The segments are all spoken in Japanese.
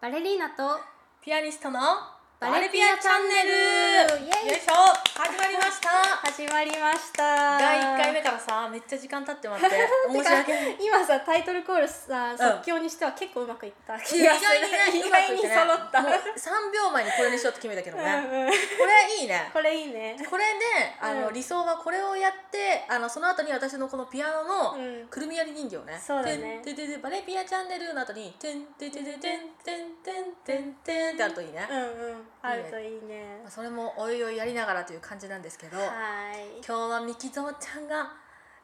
バレリーナとピアニストのバレピアチャンネル。よいしょ。始まりました。始まりました。第1回目からさめっちゃ時間経ってもらって申し訳ない。今さタイトルコールさ即興にしては結構うまくいった気、意外にね 意外に揃った。3秒前にこれにしようって決めたけどね、これいいね。これいいね。これで、ね、あの、理想はこれをやってあのその後に私のこのピアノのくるみやり人形ね、そうだね。てててバレピアチャンネルの後にてんててててんてんてんてんてんってあるといいね。うんうん。あるといいね。それもおいおいやりながらという感じなんですけど、はい。今日はみきぞうちゃんが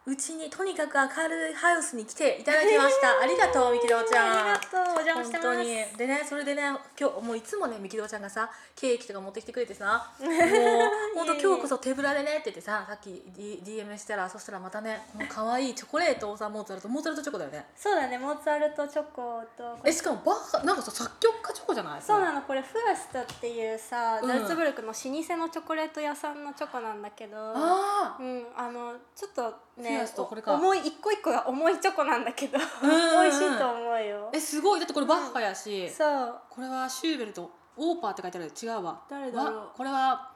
うちにとにかく明るいハウスに来ていただきました。ありがとうみきぞうちゃん。ありがとうお邪魔してます。本当に。でねそれでね今日もういつもねみきどうちゃんがさケーキとか持ってきてくれてさ もう本当今日こそ手ぶらでねって言ってささっき、D、DM したらそしたらまたねこの可愛いチョコレートをさモーツァルトモーツァルトチョコだよね。そうだねモーツァルトチョコとえしかもバッハなんかさ作曲家チョコじゃない？そうなのこれフーストっていうさ、うん。ザルツブルクの老舗のチョコレート屋さんのチョコなんだけどあうんあのちょっとフねーストこれか。重い一個一個が重いチョコなんだけど。んうん。美味しいと思うよ。えすごい。だってこれバッハやし、そう。これはシューベルトオーパーって書いてある。違うわ。誰だろう。わこれはね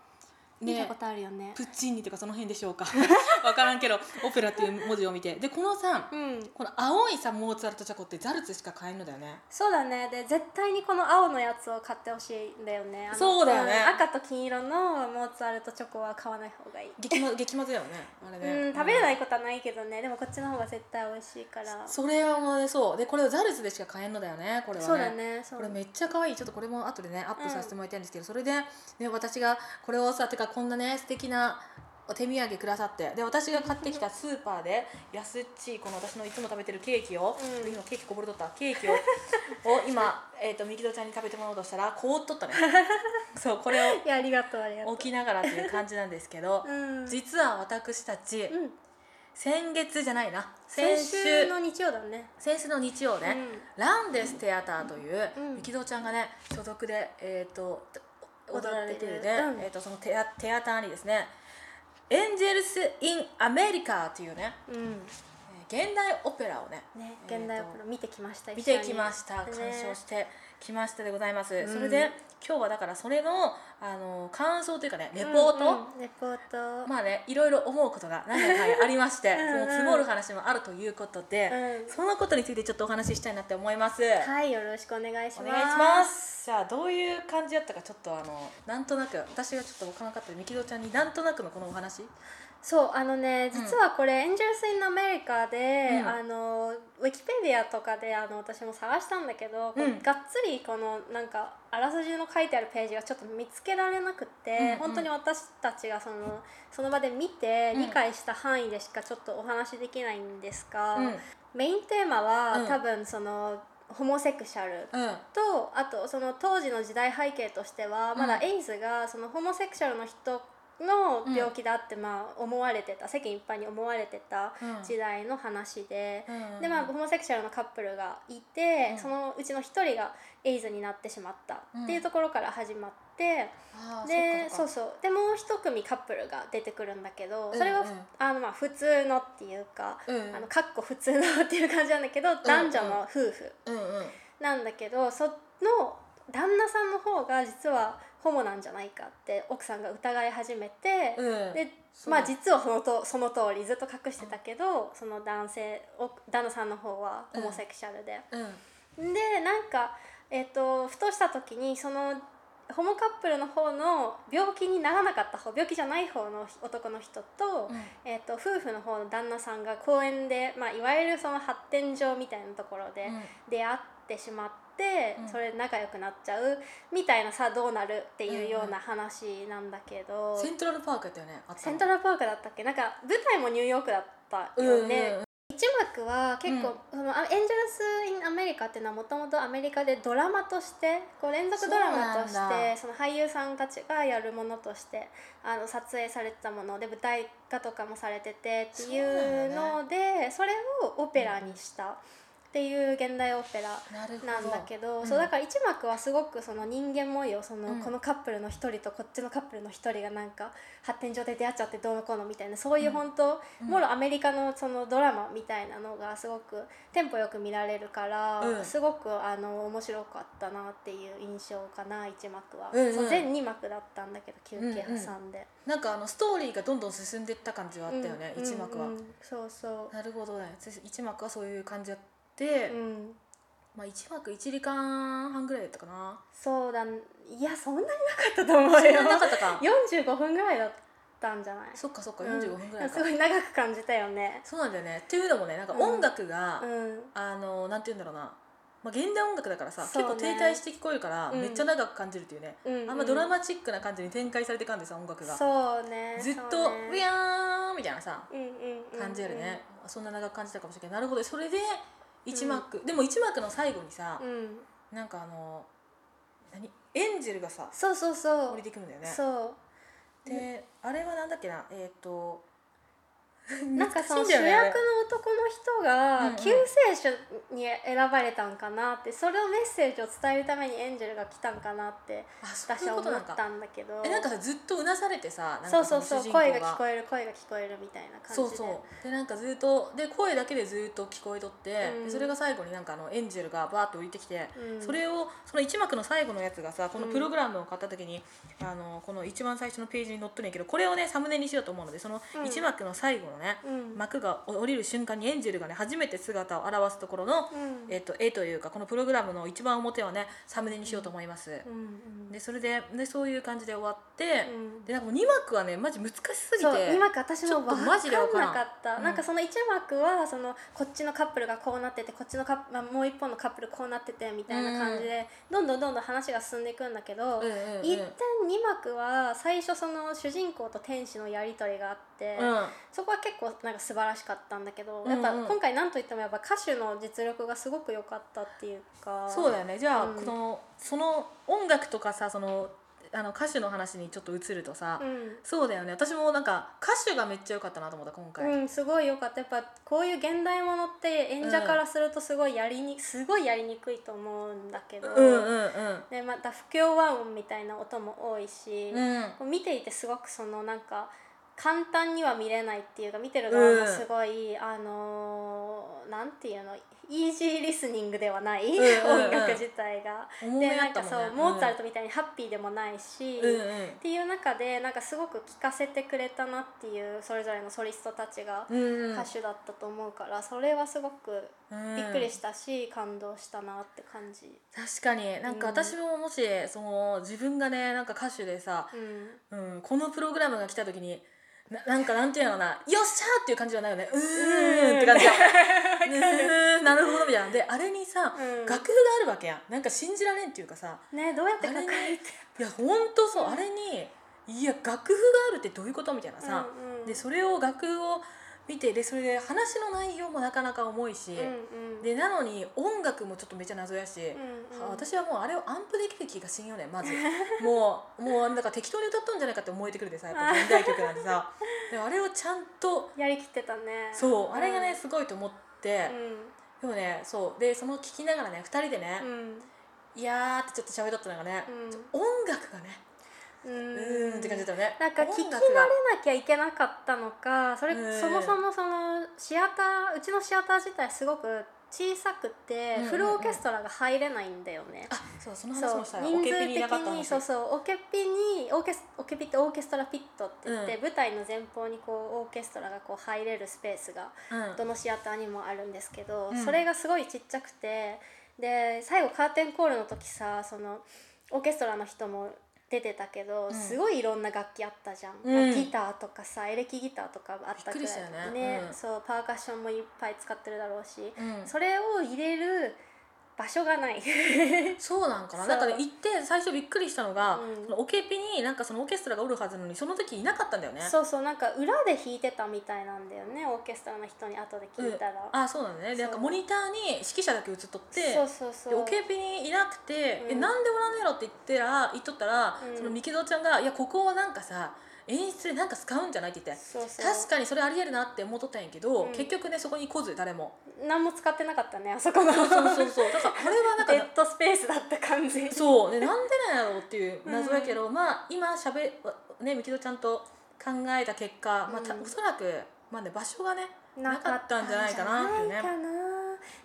見たことあるよね。プッチーニとかその辺でしょうか。わからんけどオペラっていう文字を見て。でこのさうん。この青いさモーツァルトチョコってザルツしか買えんのだよね。そうだね。で絶対にこの青のやつを買ってほしいんだよね。そうだよね。ん赤と金色のモーツァルトチョコは買わない方がいい。激ま激まずだよねあれね。うん食べれないいことはないけどね。でもこっちの方が絶対美味しいから。それはもうねそう。でこれザルツでしか買えんのだよねこれはね。そうだねこれめっちゃ可愛い。ちょっとこれも後でねアップさせてもらいたいんですけど、それで、ね、私がこれをさてかこんなね素敵なお手土産くださって。で私が買ってきたスーパーで 安っちいこの私のいつも食べてるケーキを、うん。今ケーキこぼれとった。ケーキをを今、えー、とみきどちゃんに食べてもらおうとしたら凍っとったね そうこれをいやありがとうありがとう。置きながらという感じなんですけど、うん。実は私たち、うん。先月じゃないな。先先週週の日曜だね。先週の日曜ね、ランデステアターという、うん。みきどちゃんがね所属で、えー、と踊られているね。るうん。えー、とそのテアテアターにですね「エンジェルス・イン・アメリカ」というね、うん。えー現代オペラをねね現代オペラ見てきました見てきました鑑賞してきましたでございます、ん。それで今日はだからそれのあの感想というかねレポート、レポート。まあねいろいろ思うことが何やかありまして その積もる話もあるということで、うん。そのことについてちょっとお話ししたいなって思います。はいよろしくお願いします。お願いします。じゃあどういう感じだったかちょっとあのなんとなく私がちょっと分からなかったみきどちゃんになんとなくのこのお話？そうあのね実はこれ、エンジェルス・イン・アメリカで、うん。あのウィキペディアとかであの私も探したんだけど、こううんがっつりこのなんかあらすじの書いてあるページがちょっと見つけられなくて、うんうん。本当に私たちがそのその場で見てうん。理解した範囲でしかちょっとお話しできないんですが、うん。メインテーマは、うん。多分そのホモセクシャルうん。とあとその当時の時代背景としてはまだうんエイズがそのホモセクシャルの人の病気だってまあ思われてた世間一般に思われてたうん。時代の話で。うん。でまあ、ホモセクシャルのカップルがいて、うん。そのうちの一人がエイズになってしまったっていうところから始まって、あーでそうそう。でもう一組カップルが出てくるんだけどそれは、うん。うんあのまあ普通のっていうか、うん。あのかっこ普通のっていう感じなんだけど男女の夫婦うんうん。なんだけどその旦那さんの方が実はホモなんじゃないかって奥さんが疑い始めて、うん。でまあ実はそのとその通りずっと隠してたけどその男性お旦那さんの方はホモセクシャルで。うん。でなんか、えっとふとした時にそのホモカップルの方の病気にならなかった方病気じゃない方の男の人と,、うん。えっと夫婦の方の旦那さんが公園で、まあ、いわゆるその発展場みたいなところでうん。出会ってしまって、うん。それで仲良くなっちゃうみたいなさどうなるっていうような話なんだけど、セントラルパークやったよねセントラルパークだったっけ？なんか舞台もニューヨークだったよね。うん一幕は結構、そのあエンジェルス・イン・アメリカっていうのはもともとアメリカでドラマとしてこう連続ドラマとしてその俳優さんたちがやるものとしてあの撮影されてたもので舞台化とかもされててっていうのでそれをオペラにしたっていう現代オペラなんだけど、うんそうだから一幕はすごくその人間模様その、うん。このカップルの一人とこっちのカップルの一人がなんか発展上で出会っちゃってどうのこうのみたいなそういう本当、うん。もろアメリカのそのドラマみたいなのがすごくテンポよく見られるから、うん。すごくあの面白かったなっていう印象かな一幕は、うんうん。そう全2幕だったんだけど休憩挟んで、なんかあのストーリーがどんどん進んでいった感じはあったよね、うん一幕は、うんうん。そうそなるほどね。一幕はそういう感じあっう、て、うん、まあ一幕1時間半ぐらいだったかな。そうだ。いやそんなになかったと思うよ。そんなになかったか。45分ぐらいだったんじゃない？そっかそっかうん。45分ぐらいか、すごい長く感じたよね。そうなんだよね。っていうのもねなんか音楽が、うん。あのなんて言うんだろうな、まあ、現代音楽だからさ、ね。結構停滞して聞こえるから、うん。めっちゃ長く感じるっていうね、うんあんまドラマチックな感じに展開されていかんでさ音楽が。そうね。ずっとウィヤーンみたいなさうんうんうん感じあるね、そんな長く感じたかもしれない。なるほど。それで一幕、でも一幕の最後にさう、ん。なんかあの何？エンジェルがさそうそうそう。降りてくるんだよね。そう。であれはなんだっけな？えっ、となんかその主役の男の人が救世主に選ばれたんかなってそれをメッセージを伝えるためにエンジェルが来たんかなって私は思ったんだけど。えなんかさずっとうなされてさなんかそうそうそう声が聞こえる声が聞こえるみたいな感じで。そうそう。でなんかずっとで声だけでずっと聞こえとって、うん。でそれが最後になんかあのエンジェルがバーッと浮いてきて、うん。それをその一幕の最後のやつがさこのプログラムを買った時に、あのこの一番最初のページに載っとるんやけどこれをねサムネにしようと思うのでそのうん。一幕の最後のね、うん。幕が降りる瞬間にエンジェルがね初めて姿を現すところの、うん。えっと絵というかこのプログラムの一番表をねサムネにしようと思います。うんうんでそれででそういう感じで終わって、うん。でなんかもう2幕はねマジ難しすぎてそう2幕私も分マジでかんんなかった、うん。なんかその1幕はそのこっちのカップルがこうなっててこっちのカップ、まあ、もう一本のカップルこうなっててみたいな感じで、どんどんどんどん話が進んでいくんだけど、うんうんうん一旦2幕は最初その主人公と天使のやり取りがあって、うん。そこは結構なんか素晴らしかったんだけど、うんうん。やっぱ今回何といってもやっぱ歌手の実力がすごく良かったっていうかそうだよね。じゃあ、うん。このその音楽とかさそのあの歌手の話にちょっと移るとさ、うん。そうだよね。私もなんか歌手がめっちゃ良かったなと思った今回、うん、すごい良かった。やっぱこういう現代ものって演者からするとすごいやりに、すごいやりにくいと思うんだけど、うんうんうん。でまた不協和音みたいな音も多いし、見ていてすごくそのなんか簡単には見れないっていうか見てる側もすごい、あのーなんていうのイージーリスニングではない、んうんうん。音楽自体が。重でなんかそう、モーツァルトみたいにハッピーでもないし、うんうん。っていう中でなんかすごく聴かせてくれたなっていうそれぞれのソリストたちがうんうん。歌手だったと思うから、それはすごくうん。びっくりしたし、感動したなって感じ。確かに。なんか私ももしその自分がねなんか歌手でさ、うん。うん、このプログラムが来た時にななんかなんていうのかな「よっしゃ!」っていう感じじゃないよね「うーん」って感じだうーんなるほどみたいな。であれにさ、うん。楽譜があるわけやん。なんか信じられんっていうかさねどうやって書いやほんとそう。あれにいや楽譜があるってどういうことみたいなさ、うんうん。でそれを楽譜を見てでそれで話の内容もなかなか重いし、うんうん。でなのに音楽もちょっとめっちゃ謎やし、うんうん。は私はもうあれをアンプできる気がしんよねまず。もうもうなんか適当に歌っとんじゃないかって思えてくるでさやっぱ現代曲なんてさ。であれをちゃんとやりきってたね。そうあれがねすごいと思って、うでもねそうでその聞きながらね2人でねん、うん。いやーってちょっと喋っとったのがね、うん。音楽がねうん。って感じだねなんか聞き慣れなきゃいけなかったのかそれうん。そもそもそのシアターうちのシアター自体すごく小さくてうんうんうん。フルオーケストラが入れないんだよね。あそうその話もしたよ。人数的にそうそう。オケピにオーケスオケピってオーケストラピットって言って、う舞台の前方にこうオーケストラがこう入れるスペースがうん。どのシアターにもあるんですけど、うん。それがすごいちっちゃくてで最後カーテンコールの時さそのオーケストラの人も出てたけど、ん。すごいいろんな楽器あったじゃん、うん。ギターとかさエレキギターとかあったくらいびっくりしたよね。うん。そうパーカッションもいっぱい使ってるだろうし、うん。それを入れる場所がない。そうなんかな。そう。なんかね行って最初びっくりしたのが、うん。そのオケピになんかそのオーケストラがおるはずなのにその時いなかったんだよね。そうそうなんか裏で弾いてたみたいなんだよねオーケストラの人に後で聞いたら、あそうなんだね。でなんかモニターに指揮者だけ映っとってそうそうそう。でオケピにいなくて「うん。えなんでおらんのやろ?」って言ってら言っとったら、うん。そのミキゾちゃんが「いやここはなんかさ演出でなんか使うんじゃないって言って。確かにそれありえるなって思っとったんやけど、うん。結局ねそこに来ず誰も。何も使ってなかったねあそこの。そうそうそう。だからあれはなんかデッドスペースだった感じ。そうねなんでなんやろうっていう謎やけど、まあ今しゃべねみきどちゃんと考えた結果、まあたうん。おそらくまあね場所がね。なかったんじゃないかなっていうね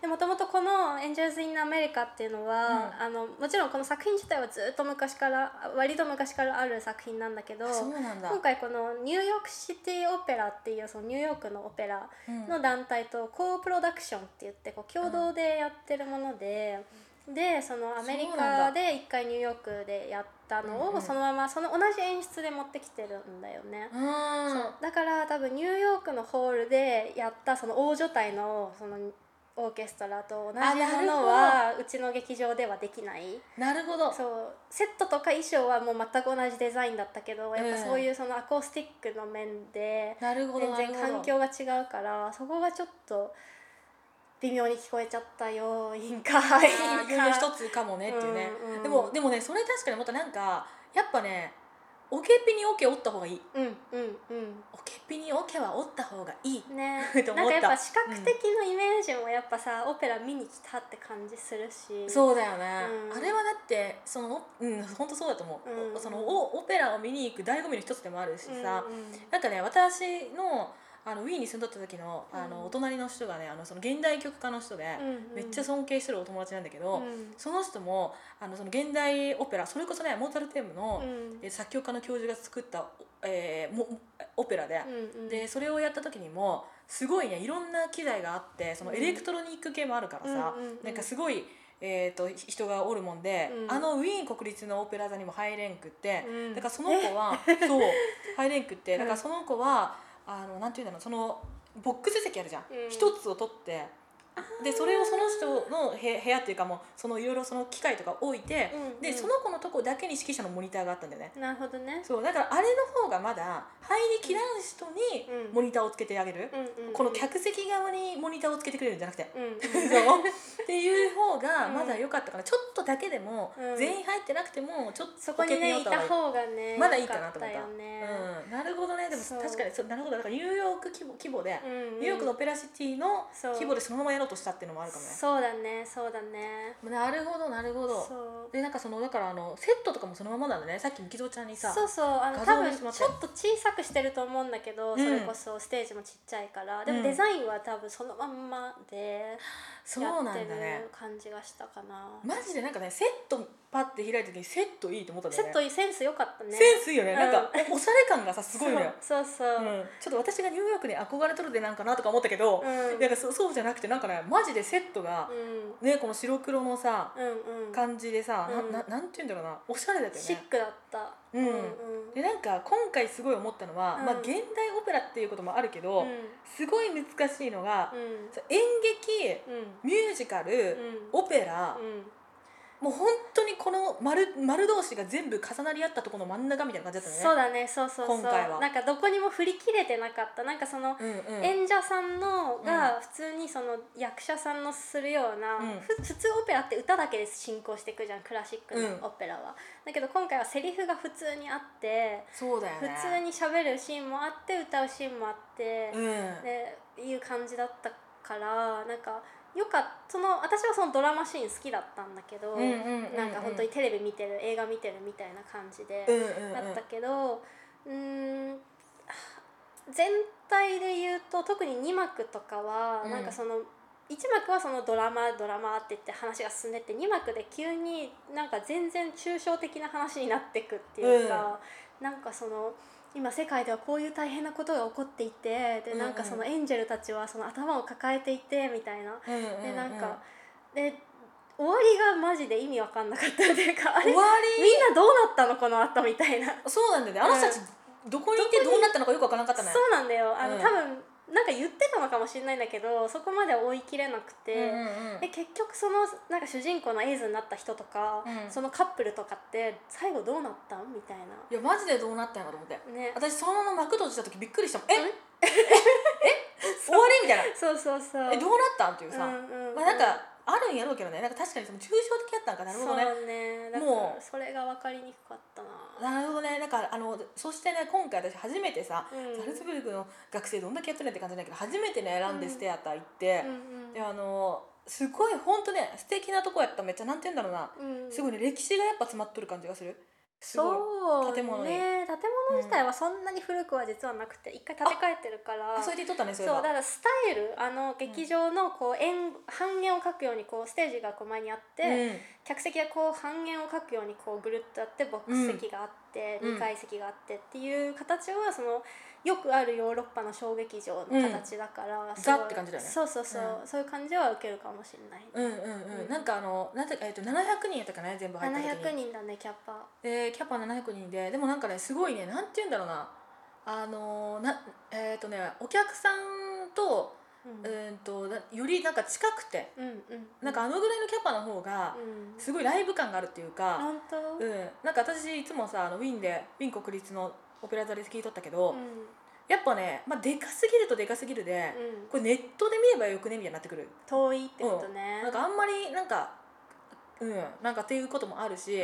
でもともとこの「エンジェルズ・イン・アメリカ」っていうのは、あのもちろんこの作品自体はずっと昔から割と昔からある作品なんだけど今回このニューヨークシティ・オペラっていうそのニューヨークのオペラうん。の団体とコープロダクションって言ってこう共同でやってるもので、でそのアメリカで一回ニューヨークでやったのうんうん。をそのままその同じ演出で持ってきてるんだよね。うん。そう。だから多分ニューヨークのホールでやったその大所帯のそのオーケストラと同じものはうちの劇場ではできない。なるほど。そう。セットとか衣装はもう全く同じデザインだったけどやっぱうんそういうそのアコースティックの面でなるほど全然環境が違うからそこがちょっと微妙に聞こえちゃった要因かあ敗ー因か。一つかもねっていうね、うんうんでもでもねそれ確かにまたなんかやっぱねオケピにオケ折った方がいい。うんうんうん。オケピにオケは折った方がいい。ね。となん思った。かやっぱ視覚的なイメージもやっぱさ、オペラ見に来たって感じするし。そうだよね、うん。あれはだってそのうん本当そうだと思う、うん。そのオオペラを見に行く醍醐味の一つでもあるしさ、うんうん。なんかね私のあのウィーンに住んどった時のあの、うんお隣の人がねあのその現代曲家の人で、めっちゃ尊敬してるお友達なんだけど、うん。その人もあのその現代オペラそれこそねモーツァルテームの、作曲家の教授が作った、えーもオペラで、うんうん。でそれをやった時にもすごいねいろんな機材があってそのエレクトロニック系もあるからさ、うんうんうん。なんかすごい、えー、と人がおるもんで、うん。あのウィーン国立のオペラ座にも入れんくって、うん。だからその子は そう入れんくってだからその子はあのなんていうんだろうそのボックス席あるじゃん。うん。一、つを取ってでそれをその人の部部屋っていうかもうそのいろいろその機械とか置いて、うんうん。でその子のとこだけに指揮者のモニターがあったんだよね。なるほどね。そうだからあれの方がまだ入りきらん人にうん。モニターをつけてあげる、うんうんうん。この客席側にモニターをつけてくれるんじゃなくて、うんうんそう。っていう方がうんまだ良かったかな、ちょっとだけでも、うん。全員入ってなくてもちょっとそこにねいた方がねまだいいかなと思った。ねうん、なるほどね。でもそう。確かにそうなるほど。だからニューヨーク規模規模で、うんうん。ニューヨークのオペラシティのそう。規模でそのままやろうとしたっていうのもあるかもね。そうだね。そうだね。なるほどなるほど。そう。でなんかそのだからあのセットとかもそのままなんだね。さっきみきぞちゃんにさそうそう。あの画多分像にしまってちょっと小さくしてると思うんだけど、うん。それこそステージもちっちゃいから。でうん。もデザインは多分そのまんまでそうやってなんだね。る感じがしたかな、マジでなんかねセットパッて開いた時にセットいいと思ったんだよね。セットいいセンス良かったね。センスいいよね、うんなん。かおおしゃれ感がさすごいのよそうそうそう、うん、ちょっと私がニューヨークに憧れとるでなんかなとか思ったけど、うん。なんかそそうじゃなくてなんかねマジでセットが、うん。ねこの白黒のさ、うんうん。感じでさ、うん。なななんて言うんだろうな。おしゃれだったよね。シックだったうん。うんでなんか今回すごい思ったのは、うん。まあ、現代オペラっていうこともあるけど、うん。すごい難しいのが、演劇うん。ミュージカル、うん。オペラ、うんもう本当にこの丸丸同士が全部重なり合ったところの真ん中みたいな感じだったそう。だね。そうそうそう。今回は。なんかどこにも振り切れてなかった。なんかその、うんうん。演者さんのが普通にその役者さんのするような、うん。ふ普通オペラって歌だけで進行していくじゃん。クラシックうん。のオペラは、だけど今回はセリフが普通にあってそうだよね。普通に喋るシーンもあって歌うシーンもあって、うん。でいう感じだったからなんかよかその私はそのドラマシーン好きだったんだけど、うんうんうんうんなんか本当にテレビ見てる映画見てるみたいな感じで。うんうんうんだったけどうーん全体で言うと特に2幕とかは、うんなんかその1幕はそのドラマドラマって言って話が進んでって2幕で急になんか全然抽象的な話になってくっていうか、なんかその。今世界ではこういう大変なことが起こっていてでなんかそのエンジェルたちはその頭を抱えていてみたいな。でなんかで終わりがマジで意味わかんなかったっていうかあれ終わみんなどうなったのこの後みたいな。りそうなんだよね。あの人たちどこにいてどうなったのかよくわからなかったねそうなんだよ。あの、うん。多分なんか言ってたのかもしれないんだけどそこまでは追い切れなくて、うんうんうん。で結局そのなんか主人公のエイズになった人とか、うん。そのカップルとかって最後どうなったんみたいな。いやマジでどうなったんやろと思って。ね。私そのまま幕閉じた時びっくりしたもんえ？え？え？終わり？みたいな。そうそうそう。えどうなったん？っていうさ、うんうんうん。まあなんかあるんやろうけどね。なんか確かにその抽象的やったんか。なるほどね。そうね。もう。らそれが分かりにくかったな。なるほどね。なんかあのそしてね今回私初めてさ、うん。ザルツブルクの学生どんだけやってるんって感じだけど初めてねランデステアター行ってう、ん。であのすごいほんとね素敵なとこやった。めっちゃなんて言うんだろうな。うん。すごいね歴史がやっぱ詰まっとる感じがする。すごい。そう建物に。ね建物自体はそんなに古くは実はなくて一回建て替えてるからあそれで言ったねそそうだからスタイルあの劇場のこう円半円を描くようにこうステージがこう前にあって、客席がこう半円を描くようにこうぐるっとあってボックス席があって、うん。2階席があってっていう形はそのよくあるヨーロッパの小劇場の形だから、ん。すごいザって感じだよね。そうそうそう、うん。そういう感じは受けるかもしれない、うんうんうん、うんなんかあのなんてえっと700人やったかね全部入った時に。700人だねキャッパでキャパ700人で。でもなんかねすごいねなんて言うんだろうな。あのなえっ、とねお客さんとうん。うんとなよりなんか近くて。うんうんなんかあのぐらいのキャパの方がうん。すごいライブ感があるっていうか、本当？うん、なんか私いつもさあのウィーンでウィーン国立のオペラ座で聞いとったけど、うん。やっぱね、まあ、でかすぎるとでかすぎるで、うん。これネットで見ればよくねみたいになってくる。遠いってことね、なんかあんまりなんかうん。なんかっていうこともあるし、うん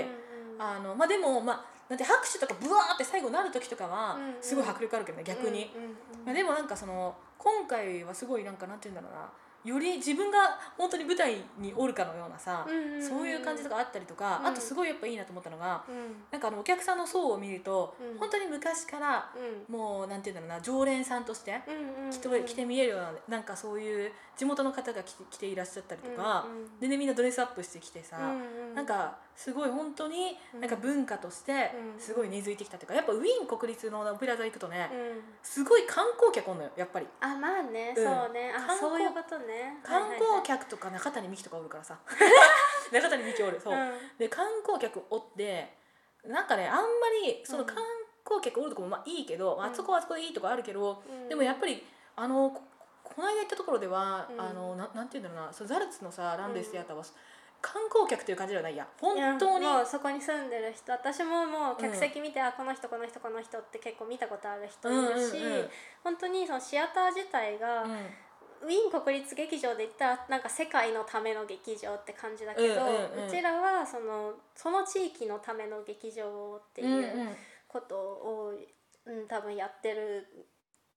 うん。あのまあでもまあなんて拍手とかブワーって最後なる時とかはうんうん。すごい迫力あるけどね逆に、うんうんうん。まあ、でもなんかその今回はすごいなんかなんて言うんだろうなより自分が本当に舞台におるかのようなさ、うんうんうん。そういう感じとかあったりとか、うん。あとすごいやっぱいいなと思ったのがうん。なんかあのお客さんの層を見ると、うん。本当に昔からうん。もうなんて言うんだろうな常連さんとしてうんうん来て来て見えるようななんかそういう地元の方が来て来ていらっしゃったりとか、うんうん。でねみんなドレスアップしてきてさ、うんうん。なんかすごい本当にうん。なんか文化としてうん。すごい根付いてきたというかやっぱウィーン国立のオペラ座行くとね、うん。すごい観光客おんのよやっぱり。あまあね、うん。そうね。あそういうことね。観光客とか中谷美紀とかおるからさ。中谷美紀おるそう、うん。で観光客おってなんかねあんまりそのうん。観光客おるとこもまあいいけど、ん。あそこはあそこでいいとこあるけど、うん。でもやっぱりあのここの間行ったところでは、うん。あのななんていうんだろうなそうザルツのさランデステアターは、観光客という感じではないや。本当に。もうそこに住んでる人私ももう客席見て、あこの人この人この人って結構見たことある人いるし、うんうんうん。本当にそのシアター自体が、うん。ウィーン国立劇場で言ったらなんか世界のための劇場って感じだけど、うんうんうん。ちらはそのその地域のための劇場ってうんうん。いうことを、うん多分やってる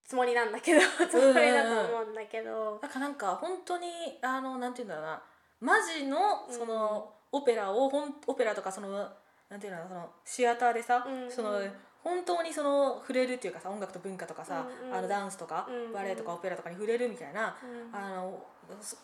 つもりなんだけどつもりだと思うんだけど。だからなんか本当にあのなんていうんだろうなマジのその、オペラをほんオペラとかそのなんていうのそのシアターでさ、うんうん。その本当にその触れるっていうかさ音楽と文化とかさ、うんうん。あのダンスとか、うんうん。バレエとかオペラとかに触れるみたいな、うん。あの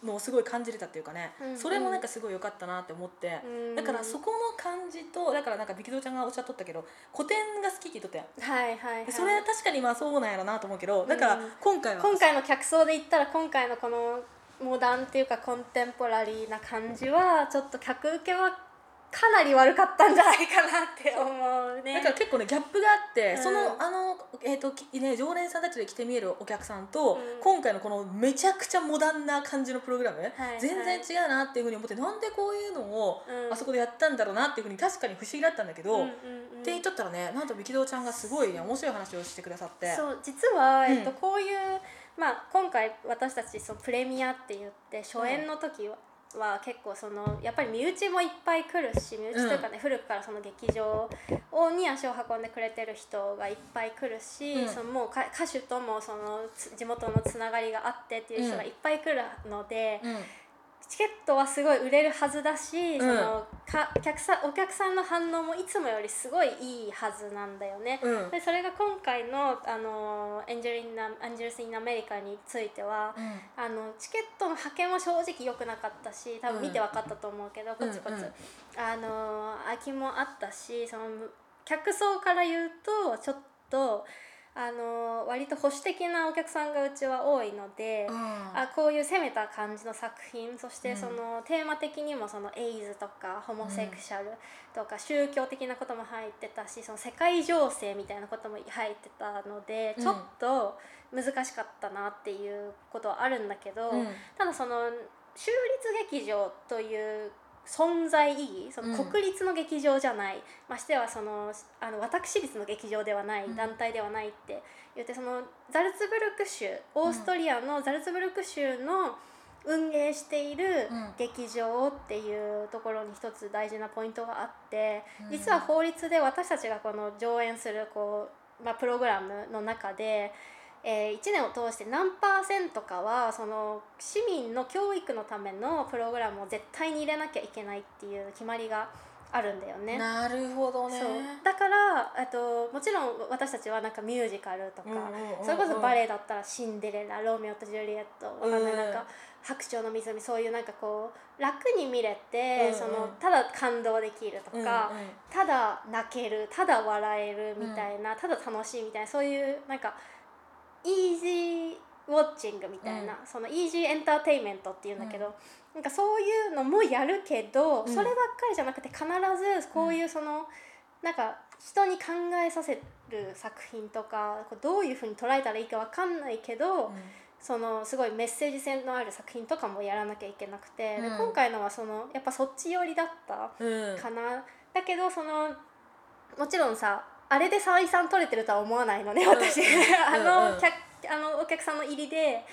のをすごい感じれたっていうかね、うんうん。それもなんかすごい良かったなって思って、うん。だからそこの感じとだからなんかビキドちゃんがおっしゃっとったけど古典が好きって言っとったやん。はいはいはい。でそれは確かにまあそうなんやろなと思うけどだからうん。今回は、今回の客層で言ったら今回のこのモダンっていうかコンテンポラリーな感じはちょっと客受けはかなり悪かったんじゃないかなって思うね。だから結構ねギャップがあって、うん。そのあの、えーときね、常連さんたちで来て見えるお客さんと、うん。今回のこのめちゃくちゃモダンな感じのプログラム、はい全然違うなっていうふうに思ってなんでこういうのをうん。あそこでやったんだろうなっていうふうに確かに不思議だったんだけど、うんうんうん。って言っとったらねなんと力道ちゃんがすごいね面白い話をしてくださって。そう実は、うん。えっと、こういう、まあ、今回私たちそのプレミアって言って初演の時は,、は結構そのやっぱり身内もいっぱい来るし身内というかね、古くからその劇場をに足を運んでくれてる人がいっぱい来るし、うんそのもうか歌手ともそのつ地元のつながりがあってっていう人がいっぱい来るので。うんチケットはすごい売れるはずだし、そのか客さんお客さんの反応もいつもよりすごいいいはずなんだよね。うん。でそれが今回のあのエンジェル・インナ・アンジェルス・イン・アメリカについては、うん。あのチケットの派遣は正直良くなかったし多分見て分かったと思うけど、うん。コツコツ、うんうん。あの空きもあったしその客層から言うとちょっとあの割と保守的なお客さんがうちは多いので。あこういう攻めた感じの作品そしてうん。そのテーマ的にもそのエイズとかホモセクシャルとか宗教的なことも入ってたしその世界情勢みたいなことも入ってたのでうん。ちょっと難しかったなっていうことはあるんだけど、うん。ただその州立劇場という存在意義その国立の劇場じゃない、ましてはそのあの私立の劇場ではない、うん。団体ではないって言ってそのザルツブルク州オーストリアのザルツブルク州の運営しているうん。劇場っていうところに一つ大事なポイントがあってうん。実は法律で私たちがこの上演するこうまあ、プログラムの中で、えー、1年を通して何パーセントかはその市民の教育のためのプログラムを絶対に入れなきゃいけないっていう決まりがあるんだよね。なるほどね。だからあともちろん私たちはなんかミュージカルとか、うんうんうんうん。それこそバレエだったら「シンデレラ」「ロミオとジュリエット」わかんない、うんなんか「白鳥の湖」そういうなんかこう楽に見れて、うんうん。そのただ感動できるとか、うんうん。ただ泣けるただ笑えるみたいな、ただ楽しいみたいなそういうなんかイージーウォッチングみたいな、うん。そのイージーエンターテインメントっていうんだけど、なんかそういうのもやるけど、うん。そればっかりじゃなくて必ずこういうその、なんか人に考えさせる作品とかこうどういうふうに捉えたらいいかわかんないけど、そのすごいメッセージ性のある作品とかもやらなきゃいけなくて、でうん。今回のはそのやっぱそっち寄りだったうんうん。かな。だけどそのもちろんさあれで採算取れてるとは思わないのね私、あの客あのお客さんの入りで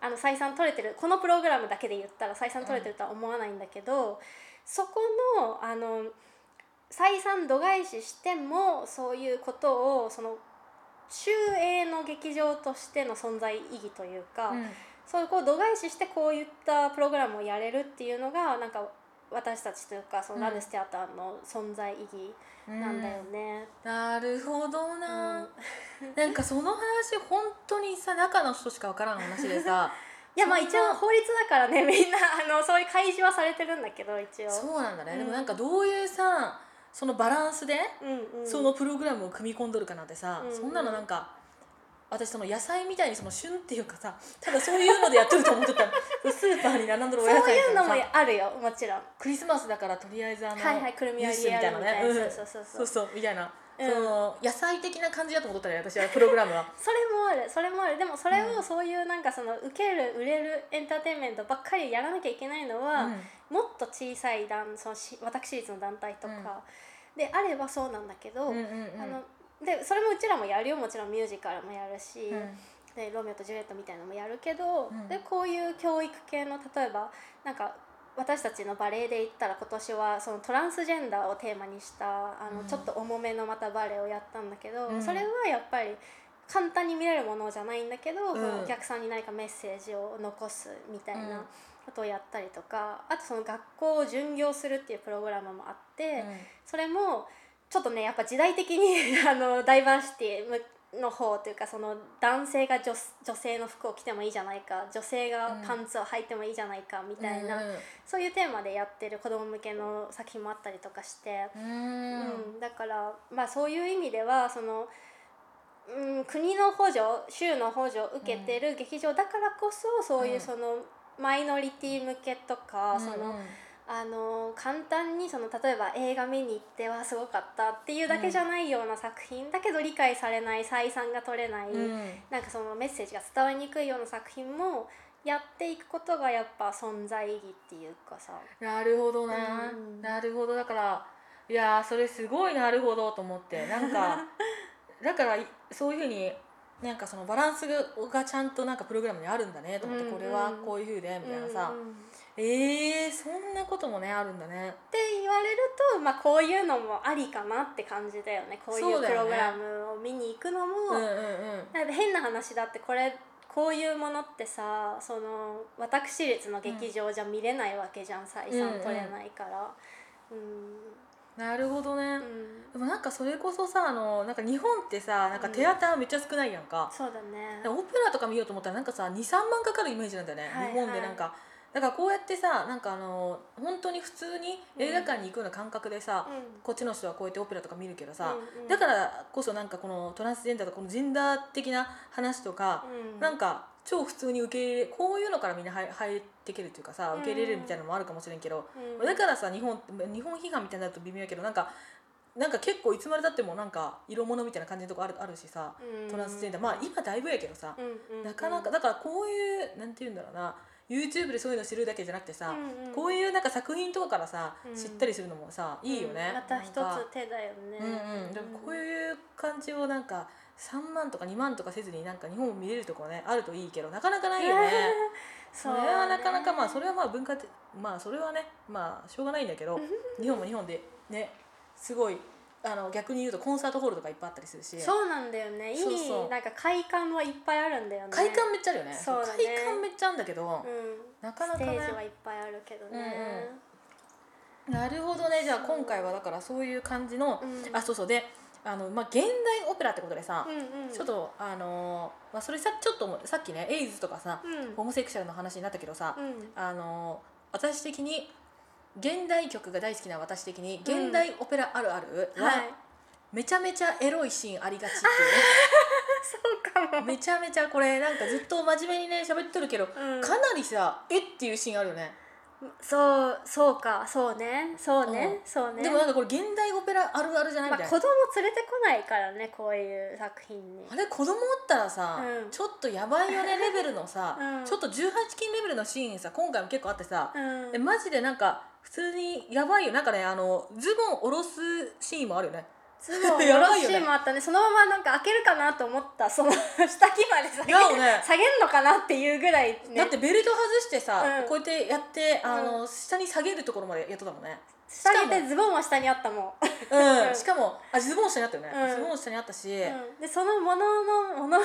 あの採算取れてるこのプログラムだけで言ったら採算取れてるとは思わないんだけど、そこのあの採算度外視してもそういうことをその中英の劇場としての存在意義というか、うん。そうこう度外視してこういったプログラムをやれるっていうのがなんか私たちというかそのラネステアターの存在意義なんだよね。なるほどな、うん。なんかその話本当にさ中の人しかわからん話でさ。いやまあ一応法律だからね みんなあのそういう開示はされてるんだけど一応。そうなんだね、うん。でもなんかどういうさそのバランスで、うんうん、そのプログラムを組み込んどるかなんてさ、うん。そんなのなんか私その野菜みたいにその旬っていうかさただそういうのでやっとると思ってた。スーパーに並んどるおそう野菜いうのもさあるよもちろん。クリスマスだからとりあえずあの、はいはいくるみ割りやるみたいな、ユッシュそうそうそうそう。そうみたいな、うん。その野菜的な感じだと思ったら私はプログラムは。それもあるそれもある。でもそれうんをそういうなんかその受ける売れるエンターテインメントばっかりやらなきゃいけないのは、もっと小さい団そのし私立の団体とかであればそうなんだけど、うんうんうんうん。あのでそれもうちらもやるよもちろんミュージカルもやるし、うん。でロミオとジュリエットみたいなのもやるけど、うん。でこういう教育系の例えばなんか私たちのバレエで言ったら今年はそのトランスジェンダーをテーマにしたあの、うん。ちょっと重めのまたバレエをやったんだけど、うん。それはやっぱり簡単に見れるものじゃないんだけど、うん。お客さんに何かメッセージを残すみたいうん。なことをやったりとか、あとその学校を巡業するっていうプログラムもあって、それもちょっとねやっぱ時代的に あのダイバーシティの方というかその男性が女女性の服を着てもいいじゃないか女性がパンツを履いてもいいじゃないかみたいな、そういうテーマでやってる子供向けの作品もあったりとかして、うん。うん。だからまあそういう意味ではその、うん、国の補助州の補助を受けてる劇場だからこそそういううん。そのマイノリティ向けとか、そのあの簡単にその例えば映画見に行ってはすごかったっていうだけじゃないような作品、だけど理解されない採算が取れない、うん。なんかそのメッセージが伝わりにくいような作品もやっていくことがやっぱ存在意義っていうかさ。なるほどな、うん。なるほど。だからいやーそれすごいなるほどと思って。なんか だからいそういうふうになんかそのバランスがちゃんとなんかプログラムにあるんだねと思って、うんうん。これはこういうふうでみたいなさ、うんうんっえー、そんなこともねあるんだね。て言われると、まあ、こういうのもありかなって感じだよね。こういうプログラムを見に行くのも。うんうんうん。変な話だってこれこういうものってさその私立の劇場じゃ見れないわけじゃん、採算取れないから。うん。なるほどね、うん。でもなんかそれこそさあのなんか日本ってさなんかテアターめっちゃ少ないやんか、そうだね。オペラとか見ようと思ったらなんかさ23万かかるイメージなんだよね、はいはい日本でなんかだからこうやってさなんかあの本当に普通に映画館に行くような感覚でさ、うん。こっちの人はこうやってオペラとか見るけどさ、うんうん。だからこそなんかこのトランスジェンダーとかこのジェンダー的な話とか、うん。なんか超普通に受け入れこういうのからみんな入入ってけるっていうかさ受け入れれるみたいなのもあるかもしれんけど、うん。だからさ日本日本批判みたいになると微妙やけどなんかなんか結構いつまでたってもなんか色物みたいな感じのとこあるあるしさ、うん。トランスジェンダー。まあ今だいぶやけどさ、うんうんうん。なかなかだからこういうなんて言うんだろうな YouTube でそういうの知るだけじゃなくてさ、うんうん。こういうなんか作品とかからさ、うん。知ったりするのもさいいよね、うんまた一つ手だよね。うんうん、でもこういう感じをなんか3万とか2万とかせずになんか日本を見れるところねあるといいけどなかなかないよね。それはなかなかまあそれはまあ文化的まあそれはねまあしょうがないんだけど 日本も日本でねすごいあの逆に言うとコンサートホールとかいっぱいあったりするし。そうなんだよね。いいなんか快感はいっぱいあるんだよね。快感めっちゃあるよね。ね。快感めっちゃあるんだけど、うん。なかなかね。ステージはいっぱいあるけどね。なるほどね。じゃあ今回はだからそういう感じの、うん。あそうそう。であの、まあ、現代オペラってことでさ、うんうん。ちょっとあのーまあ、それさちょっとさっきねエイズとかさ、うん。ホモセクシャルの話になったけどさ、うん。あのー私的に現代曲が大好きな私的に現代オペラあるあるは、はい。めちゃめちゃエロいシーンありがちって そうかも。いうねめちゃめちゃこれなんかずっと真面目にね喋ってるけど、うん。かなりさえっていうシーンあるよねそうそうかそうねそうね、うん。そうね。でもなんかこれ現代オペラあるあるじゃないみまあ、たいな、子供連れてこないからねこういう作品に。あれ子供おったらさ、うん。ちょっとやばいよねレベルのさ、うん。ちょっと18禁レベルのシーンさ今回も結構あってさ、うん。えマジでなんか普通にやばいよ。なんかねあのズボン下ろすシーンもあるよねズボンやよろしいもあったね。そのままなんか開けるかなと思った。その 下着まで下げやよね。下げんのかなっていうぐらいね。だってベルト外してさ、うん。こうやってやってあの、下に下げるところまでやっとったもんね。下げてズボンは下にあったもん、うん、うん。しかもあズボン下にあったよね、うん。ズボン下にあったし、うん、でそのもののものの前っ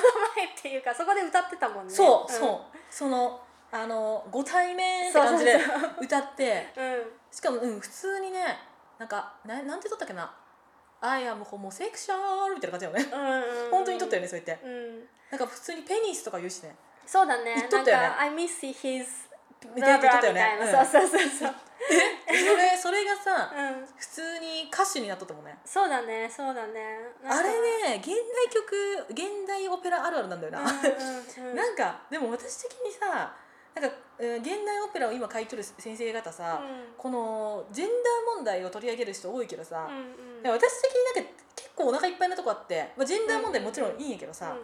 ていうかそこで歌ってたもんね。そう、ん。そう。そのあのご対面って感じで歌って。うん。しかもうん普通にねなんかななんて撮ったっけな「I am homosexual」みたいな感じだよね。うんうん本当に撮ったよねそう言って。うん。なんか普通にペニスとか言うしね。そうだね。言っとったよね。なんか「I miss his みたいな言っとったよね。みたいな。うん。そうそうそうそう。それそれがさうん。普通に歌手になっとったもんね。そうだねそうだね。あれね現代曲現代オペラあるあるなんだよな、うんうんうん。なんかでも私的にさなんか、うん現代オペラを今書いとる先生方さ、うん。このジェンダー問題を取り上げる人多いけどさ、うんうん。私的になんか結構お腹いっぱいなとこあって、まあ、ジェンダー問題もちろんいいんやけどさ、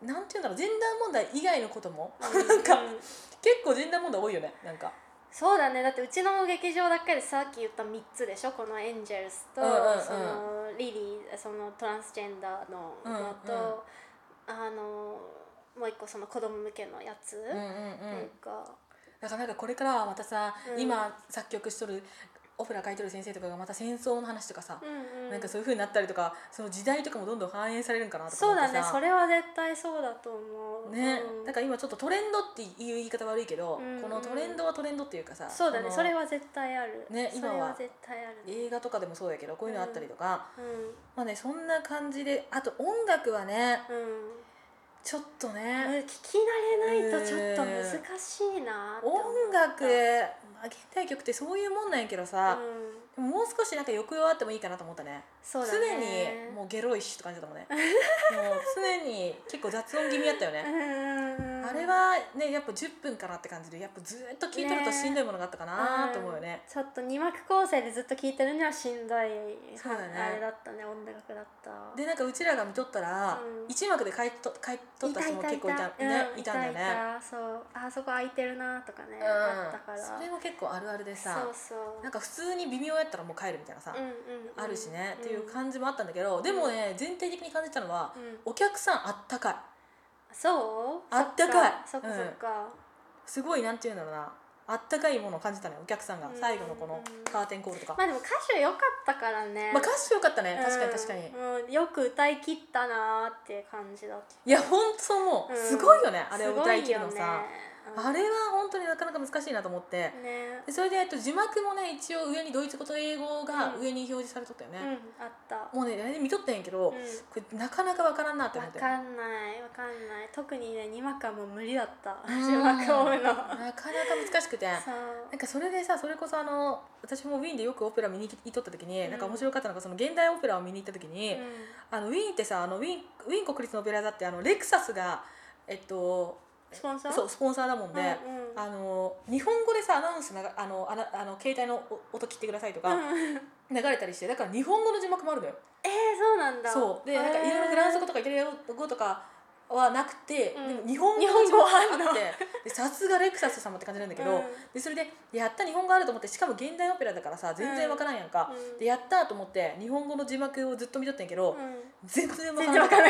うんなんていうんだろうジェンダー問題以外のことも、うんうん。なんかうん結構ジェンダー問題多いよねなんか。そうだね。だってうちの劇場だけでさっき言った3つでしょ？このエンジェルスと、うんうんうん。そのリリーそのトランスジェンダーののと、うんうん。あのもう一個その子供向けのやつ、うんうんうん。か。だからなんかこれからはまたさ、うん。今作曲しとるオペラ書いてる先生とかがまた戦争の話とかさ、うんうんなんかそういう風になったりとかその時代とかもどんどん反映されるんかなとかそうだねそれは絶対そうだと思う。ね、うん。だから今ちょっとトレンドっていう言い方悪いけど、うんうん。このトレンドはトレンドっていうかさそうだねそれは絶対ある。ね今はは絶対ある。ね映画とかでもそうやけどこういうのあったりとか、うん。まあねそんな感じであと音楽はねうんちょっとうんね、聞き慣れないとちょっと難しいな音楽、まあ、現代曲ってそういうもんなんやけどさ、うん。もう少しなんか抑揚あってもいいかなと思ったねそうだ常ねにもうゲロいしって感じだったもんね。もう常に結構雑音気味やったよね、あれはねやっぱ10分かなって感じでやっぱずっと聴いてるとしんどいものがあったかなと思うよね。ちょっと二幕構成でずっと聴いてるにはしんどいそうだね。あれだったね音楽だった。でなんかうちらが見とったら、うん。一幕で帰っと帰っとった人も結構いたねうんいた。んだよね。いたそう。あそこ空いてるなとかね、うん。あったから。それも結構あるあるでさ。そうそう。なんか普通に微妙やったらもう帰るみたいなさ、うんうんうん。あるしね、っていう感じもあったんだけどでもね全体的に感じたのは、うん。お客さんあったかい。そう？あったかい。そっか。すごいなんていうんだろうな。あったかいものを感じたねお客さんが。うん最後のこのカーテンコールとか、まあでも歌手良かったからね。まあ歌詞よかったね。確かに確かに、うん。うんよく歌い切ったなーって感じだった。いやほんとそうすごいよねあれを歌い切るのさ、すごいよねあれは本当になかなか難しいなと思って、ね。でそれで、えっと、字幕もね一応上にドイツ語と英語がうん。上に表示されとったようんね、あった。もうねあれ見とったんやけど、うん。これなかなかわからんなって思って。わかんないわかんない。特にねにわかも無理だった。うん。字幕を追うの。なかなか難しくて。なんかそれでさそれこそあの私もウィーンでよくオペラ見に行っとった時に、うん。なんか面白かったのがその現代オペラを見に行った時に、うん。あのウィーンってさあのウィーンウィーン国立のオペラ座ってあのレクサスがえっとスポンサー？そうスポンサーだもんで、うんうん。あの日本語でさアナウンスながあのあなあの携帯のお音切ってくださいとかうん。流れたりしてだから日本語の字幕もあるのよ。えー、そうなんだ。そう。でなんかいろいろフランス語とかイタリア語とかはなくて、うん。でも日本語日本語があってでさすがレクサス様って感じなんだけど、うん。でそれでやった日本語あると思ってしかも現代オペラだからさ全然わからんやんか、うん。でやったと思って日本語の字幕をずっと見とったんやけど、うん。全然わ全からなかっ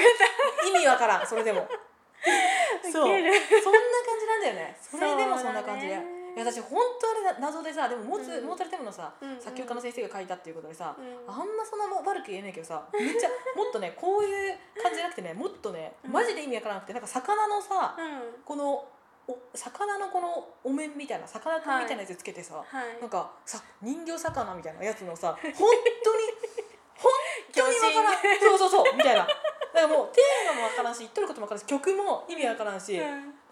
意味わからんそれでも。た そう。そんな感じなんだよね。それでもそんな感じで。いや私本当あれな謎でさでもモーツ、うん。モーツァルテムのさ、うんうん。作曲家の先生が書いたっていうことでさ、うん。あんまそんなも悪く言えないけどさ めっちゃもっとねこういう感じじゃなくてねもっとねうん。マジで意味わからなくてなんか魚のさ、うん。このお魚のこのお面みたいな魚くんみたいなやつつけてさ、はい。なんかさ人形魚みたいなやつのさ本当に本当に わからん。そうそうそうみたいな。だからもうテーマもわからんし言っとることもわからんし曲も意味わからんし、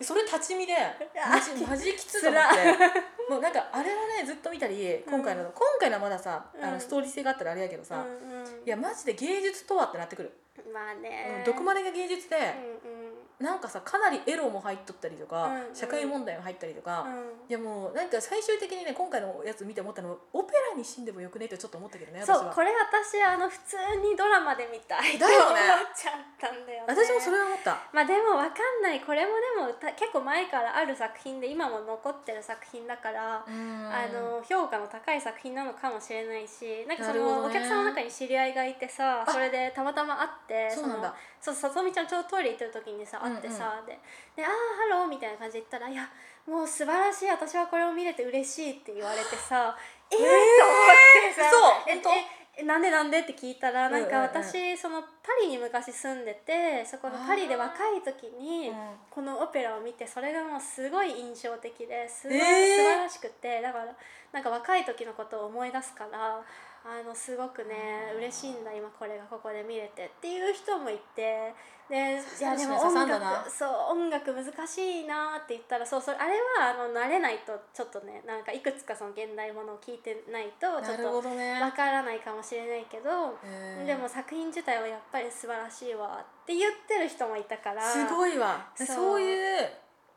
それ立ち見であマジマジきつと思ってもうなんかあれはねずっと見たり今回の、今回のはまださあうん。のストーリー性があったらあれやけどさ、うんうん。いやマジで芸術とはってなってくる、まあうんねどこまでが芸術で、うんうんなんかさかなりエロも入っとったりとか、うんうん。社会問題も入ったりとか、うん。いやもうなんか最終的にね今回のやつ見て思ったのはオペラに死んでもよくねってちょっと思ったけどねそうこれ私あの普通にドラマで見たいだよねって思っちゃったんだよね。私もそれは思った。まあでもわかんない。これもでもた結構前からある作品で今も残ってる作品だから、あの評価の高い作品なのかもしれないしなんかその、お客さんの中に知り合いがいてさあそれでたまたま会ってそうなんだ。のそうさとみちゃんちょうどトイレ行ってる時にさ会ってさ、でで「ああハロー」みたいな感じで言ったら「いやもう素晴らしい私はこれを見れて嬉しい」って言われてさ「えー!」と思ってさえええなんでなんでって聞いたらなんかうんうん。うん私、そのパリに昔住んでてそこのパリで若い時にうん。このオペラを見てそれがもうすごい印象的ですごい、えー。素晴らしくてだからなんか若い時のことを思い出すからあのすごくね嬉しいんだ今これがここで見れてっていう人もいて。でいやでも刺音楽そう音楽難しいなって言ったらそうそれあれはあの慣れないとちょっとねなんかいくつかその現代ものを聞いてないとちょなっとるほどね。わからないかもしれないけど、へーでも作品自体はやっぱり素晴らしいわって言ってる人もいたから。すごいわ。そういう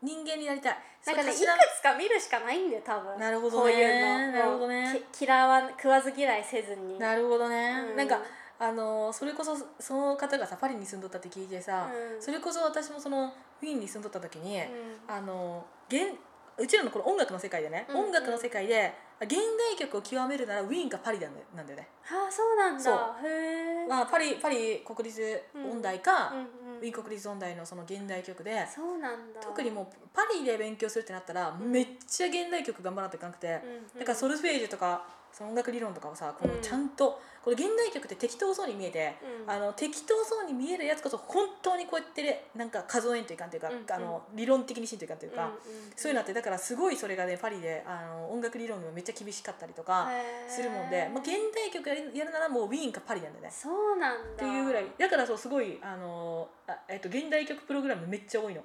人間になりたい。なんかねいくつか見るしかないんだよ多分。なるほどね。こういうの。なるほどね。嫌わ食わず嫌いせずに。なるほどね、うん。なんかあのそれこそその方がさパリに住んどったって聞いてさ、うん。それこそ私もそのウィーンに住んどった時に、うん。あの現うちらのこの音楽の世界でね、うん。うん音楽の世界で現代曲を極めるならウィーンかパリなんだよなんだよね、ああそうなんそう。だへえ、まあ、パリパリ国立音大か、うんうんウィーン国立音大のその現代曲でそうなんだ。特にもうパリで勉強するってなったら、うん。めっちゃ現代曲頑張らなきゃいけなくて、だからソルフェージュとかその音楽理論とかをさこのうん。ちゃんと、これ現代曲って適当そうに見えて、うん。あの適当そうに見えるやつこそ本当にこうやってねなんか数えんといかんというか、あの理論的にしんといかんというか、そういうのあってだからすごいそれがねパリであの音楽理論がめっちゃ厳しかったりとかするもんで、まあ、現代曲やるならもうウィーンかパリなんだよね。そうなんだ。っていうぐらい。だからそうすごいあのあ、えっと、現代曲プログラムめっちゃ多いの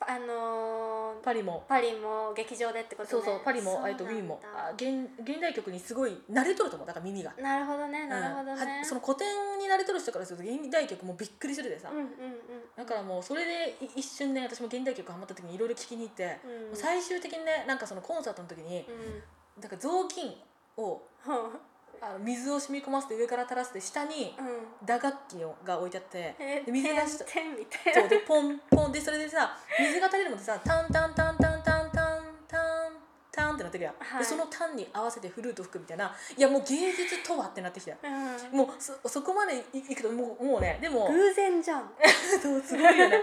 あのーパリも。パリも劇場でってことね。そうそうパリもえっとウィーンも。あ現現代曲にすごい慣れとると思う。だから耳が。なるほどねなるほどうんその古典に慣れとる人からすると現代曲もびっくりするでさ、うんうんうんだからもうそれでい一瞬ね私も現代曲ハマった時にいろいろ聞きに行って、うん。最終的にねなんかそのコンサートの時にうん。なんか雑巾をあの水を染み込ませて上から垂らして下にうん。打楽器をが置いてあってえで水出したそうでポンポンでそれでさ水が垂れるのでさタンタンタンタンタンタンタンタンってなってくやん、はい。でそのタンに合わせてフルート吹くみたいないやもう芸術とはってなってきた。ようん。もうそそこまでいいくともうもうねでも偶然じゃん。そうすごいよね。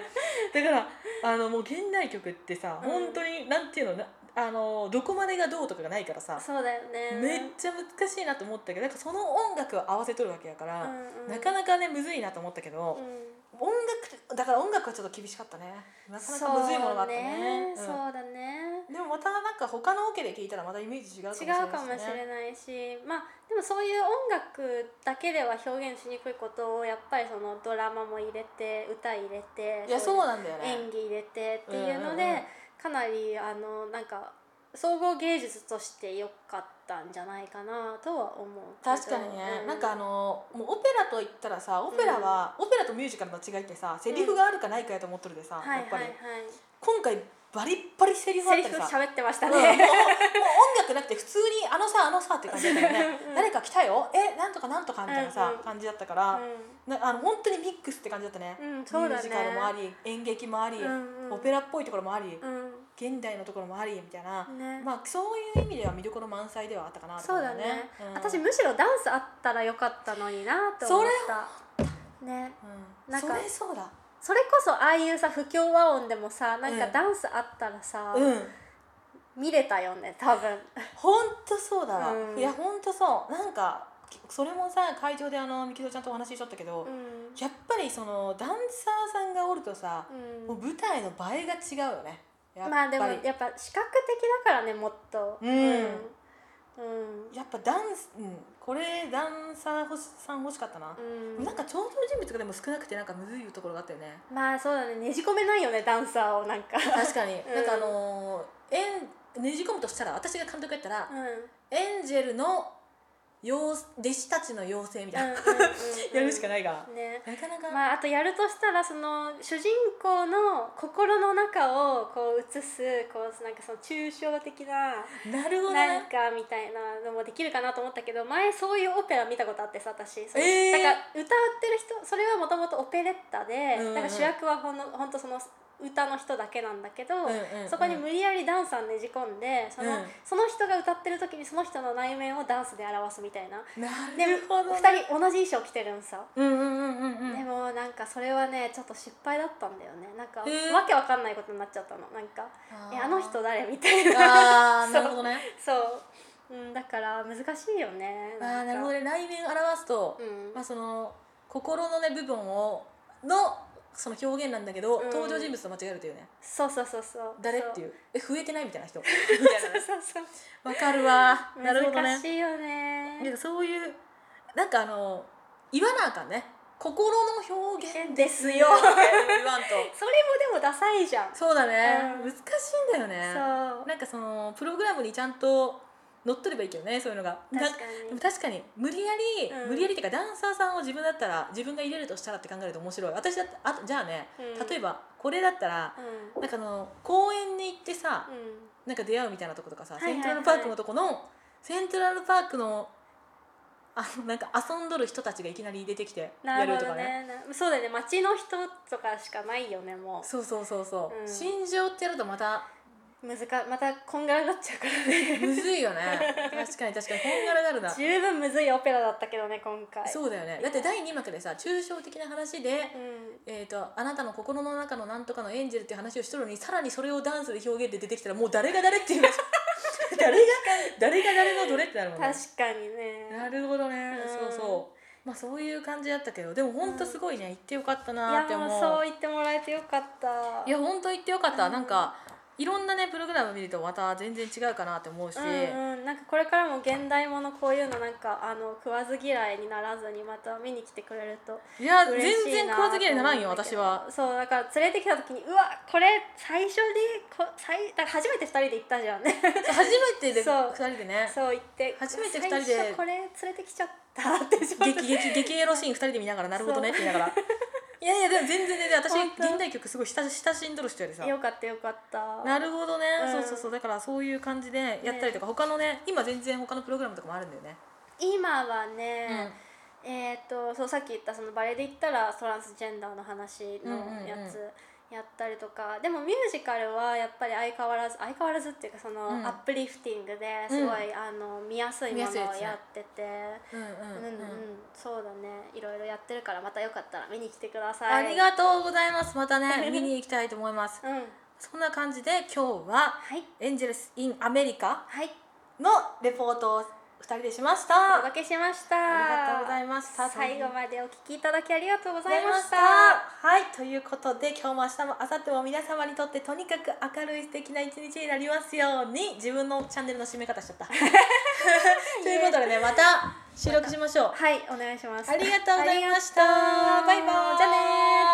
だからあのもう現代曲ってさ、うん。本当になんていうのなあのどこまでがどうとかがないからさ、そうだよね。めっちゃ難しいなと思ったけどなんかその音楽を合わせとるわけやから、うんうんなかなかねむずいなと思ったけど、うん。音楽だから音楽はちょっと厳しかったね。なかなかむずいものがあったね。そうだね。うん。でもまたなんか他のオケで聞いたらまたイメージ違うかもしれない違うかもしれないしまあでもそういう音楽だけでは表現しにくいことをやっぱりそのドラマも入れて歌入れていやそうなんだよね。演技入れてっていうので、うんうんうんかなりあのなんか総合芸術として良かったんじゃないかなとは思う確かにね、うなんかあのもうオペラといったらさオペラは、オペラとミュージカルの違いってさセリフがあるかないかやと思っとるでさ、はいやっぱり、はいはい今回バリッバリセリフあったりさ。喋ってましたうんもうもうね、音楽なくて普通にあのさあのさって感じだったよね。うん誰か来たよ？えなんとかなんとかみたいなさ、うんうん。感じだったから、なあの本当にミックスって感じだったね、うんミュージカルもあり演劇もあり、うんうん。オペラっぽいところもあり、うん現代のところもありみたいな、ね。まあそういう意味では見どころ満載ではあったかなとそう思だね、うん。私むしろダンスあったらよかったのになと思った。ね。うん、なんかそれそうだ。それこそああいうさ不協和音でもさなんかうんダンスあったらさ、うん。見れたよね多分。ほんとそうだわ、うん。いやほんとそう。なんかそれもさ会場であのみきどちゃんとお話ししとったけど、うん、やっぱりそのダンサーさんがおるとさ、うん。もう舞台の映えが違うよねまあでもやっぱ視覚的だからねもっと。うん。うん。やっぱダンス、うん、これダンサーさん欲しかったな、うん。なんか登場人物がでも少なくてなんかむずいところがあったよねまあそうだねねじ込めないよねダンサーをなんか。確かに、うん。なんかあのーえんねじ込むとしたら私が監督やったら、うん。エンジェルの妖弟子たちの妖精みたいな、うんうんうんうん。やるしかないが、ね。なかなか、まあ、あとやるとしたらその主人公の心の中をこう映すこうなんかその抽象的ななるほどな。かみたいなのもできるかなと思ったけど前そういうオペラ見たことあってさ私。そのえー。だから歌ってる人それはもともとオペレッタで、うんうん。なんか主役はほんのほんとその歌の人だけなんだけど、うんうんうん。そこに無理やりダンサーねじ込んでその,、うん。その人が歌ってる時にその人の内面をダンスで表すみたいな。なでるほど、ね、2人同じ衣装着てるんさ、うんうんうんうんうん。でもなんかそれはねちょっと失敗だったんだよね。なんか、へー。わけわかんないことになっちゃったの。なんかえあの人誰みたいな。あー なるほどね。そう、うん、だから難しいよね。あーなるほどね。内面を表すと、うん。まあその心のね部分をのその表現なんだけど、うん。登場人物と間違えるというね。そうそうそうそう。誰っていう？う。え増えてないみたいな人？みたいな。そうねそうそうわかるわなるほどね。難しいよね。なんかそういうなんかあの言わなあかんね。心の表現ですよ。言わんと。それもでもダサいじゃん。そうだね、うん。難しいんだよね。そう。なんかそのプログラムにちゃんと乗っ取ればいいけどねそういうのが。確かに。確かに。無理やり、うん。無理やりっていうかダンサーさんを自分だったら自分が入れるとしたらって考えると面白い。私だってあとじゃあね、うん。例えばこれだったらうん。なんかあの公園に行ってさ、うん。なんか出会うみたいなとことかさ、セントラルパークのとこのセントラルパークのあのなんか遊んどる人たちがいきなり出てきてやるとかね。ね。なそうだよね。街の人とかしかないよねもそうそうそうそう、うん。心情ってやるとまたう難かまたこんがらがっちゃうからね。むずいよね。確かに確かに。こんがらがるな。十分むずいオペラだったけどね今回。そうだよね。だって第2幕でさ抽象的な話で、うん。えー、とあなたの心の中のなんとかのエンジェルっていう話をしとるのにさらにそれをダンスで表現で出てきたらもう誰が誰っていうの 誰が誰が誰のどれってなるもんね。確かにね。なるほどね、うん。そうそう。まあそういう感じだったけどでも本当すごいね、行ってよかったいなって思う。やもうそう言ってもらえてよかった。いや本当行ってよかった、うんなんかいろんなねプログラム見るとまた全然違うかなって思うし、うんうん、なんかこれからも現代ものこういうのなんかあの食わず嫌いにならずにまた見に来てくれるといや全然食わず嫌いにならんよ私は。そうだから連れてきた時にうわこれ最初にこ最だから初めて2人で行ったじゃん。ね初めてでそう。2人でね。そう言って初めて二人で最初これ連れてきちゃったって激激激エロシーン2人で見ながらなるほどねって言いながらいやいやでも全然全然私現代曲すごい親親しんどる人やでさ。よかったよかった。なるほどね、うん。そうそうそう。だからそういう感じでやったりとか、他のね今全然他のプログラムとかもあるんだよね、今はね、えっ、とそうさっき言ったそのバレエで言ったらトランスジェンダーの話のやうんうんうんつやったりとか、でもミュージカルはやっぱり相変わらず相変わらずっていうかその、うん。アップリフティングですごい、あの見やすいものを見やってて。うんそうだね。いろいろやってるからまたよかったら見に来てください。ありがとうございます。またね 見に行きたいと思います。うん。そんな感じで今日ははい。エンジェルス・イン・アメリカはい。のレポートを2人でしましおた届けしました。ありがとうございました。最後までお聞きいただきありがとうございました。はい。ということで今日も明日も明後日も皆様にとってとにかく明るい素敵な一日になりますように自分のチャンネルの締め方しちゃった。ということでねまた収録しましょう。はい。お願いします。ありがとうございました。バイバイ。じゃあねー